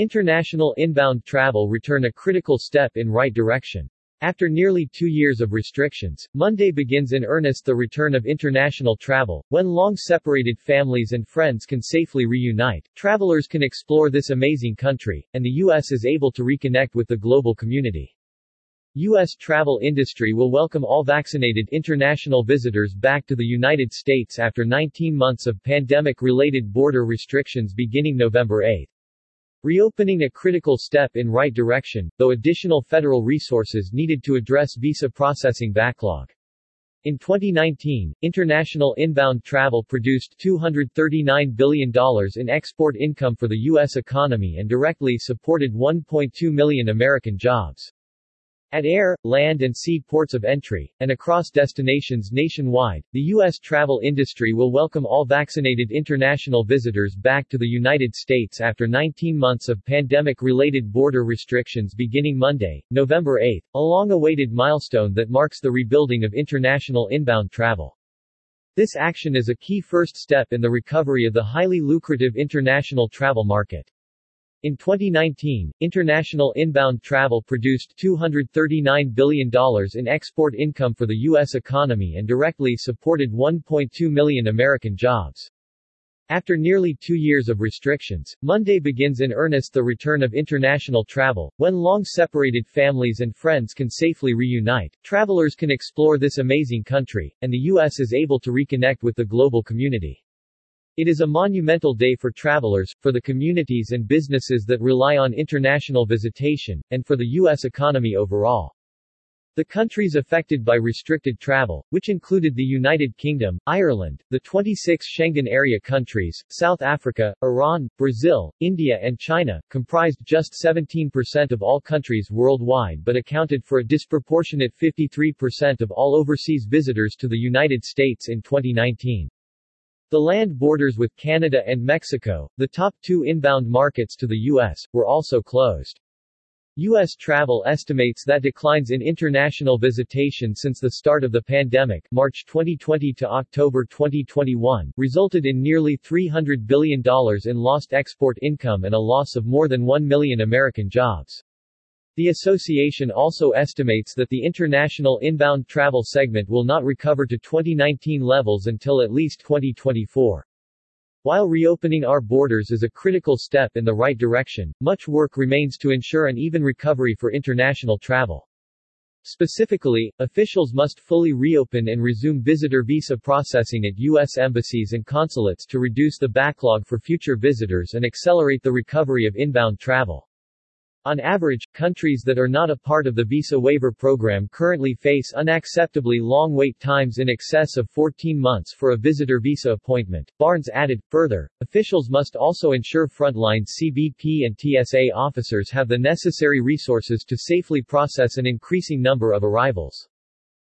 International inbound travel return a critical step in right direction. After nearly two years of restrictions, Monday begins in earnest the return of international travel. When long separated families and friends can safely reunite, travelers can explore this amazing country, and the U.S. is able to reconnect with the global community. U.S. travel industry will welcome all vaccinated international visitors back to the United States after 19 months of pandemic-related border restrictions beginning November 8. Reopening a critical step in right direction, though additional federal resources needed to address visa processing backlog. In 2019, international inbound travel produced $239 billion in export income for the U.S. economy and directly supported 1.2 million American jobs. At air, land and sea ports of entry, and across destinations nationwide, the U.S. travel industry will welcome all vaccinated international visitors back to the United States after 19 months of pandemic-related border restrictions beginning Monday, November 8, a long-awaited milestone that marks the rebuilding of international inbound travel. This action is a key first step in the recovery of the highly lucrative international travel market. In 2019, international inbound travel produced $239 billion in export income for the U.S. economy and directly supported 1.2 million American jobs. After nearly two years of restrictions, Monday begins in earnest the return of international travel. When long separated families and friends can safely reunite, travelers can explore this amazing country, and the U.S. is able to reconnect with the global community. It is a monumental day for travelers, for the communities and businesses that rely on international visitation, and for the U.S. economy overall. The countries affected by restricted travel, which included the United Kingdom, Ireland, the 26 Schengen area countries, South Africa, Iran, Brazil, India and China, comprised just 17% of all countries worldwide but accounted for a disproportionate 53% of all overseas visitors to the United States in 2019. The land borders with Canada and Mexico, the top two inbound markets to the U.S., were also closed. U.S. Travel estimates that declines in international visitation since the start of the pandemic March 2020 to October 2021 resulted in nearly $300 billion in lost export income and a loss of more than 1 million American jobs. The association also estimates that the international inbound travel segment will not recover to 2019 levels until at least 2024. While reopening our borders is a critical step in the right direction, much work remains to ensure an even recovery for international travel. Specifically, officials must fully reopen and resume visitor visa processing at U.S. embassies and consulates to reduce the backlog for future visitors and accelerate the recovery of inbound travel. On average, countries that are not a part of the visa waiver program currently face unacceptably long wait times in excess of 14 months for a visitor visa appointment. Barnes added, further, officials must also ensure frontline CBP and TSA officers have the necessary resources to safely process an increasing number of arrivals.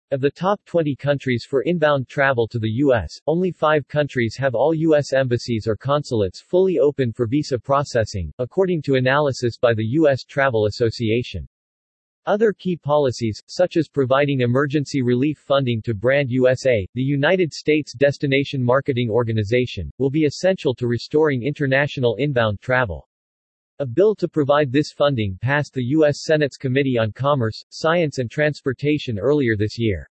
Of the top 20 countries for inbound travel to the U.S., only five countries have all U.S. embassies or consulates fully open for visa processing, according to analysis by the U.S. Travel Association. Other key policies, such as providing emergency relief funding to Brand USA, the United States Destination Marketing Organization, will be essential to restoring international inbound travel. A bill to provide this funding passed the U.S. Senate's Committee on Commerce, Science and Transportation earlier this year.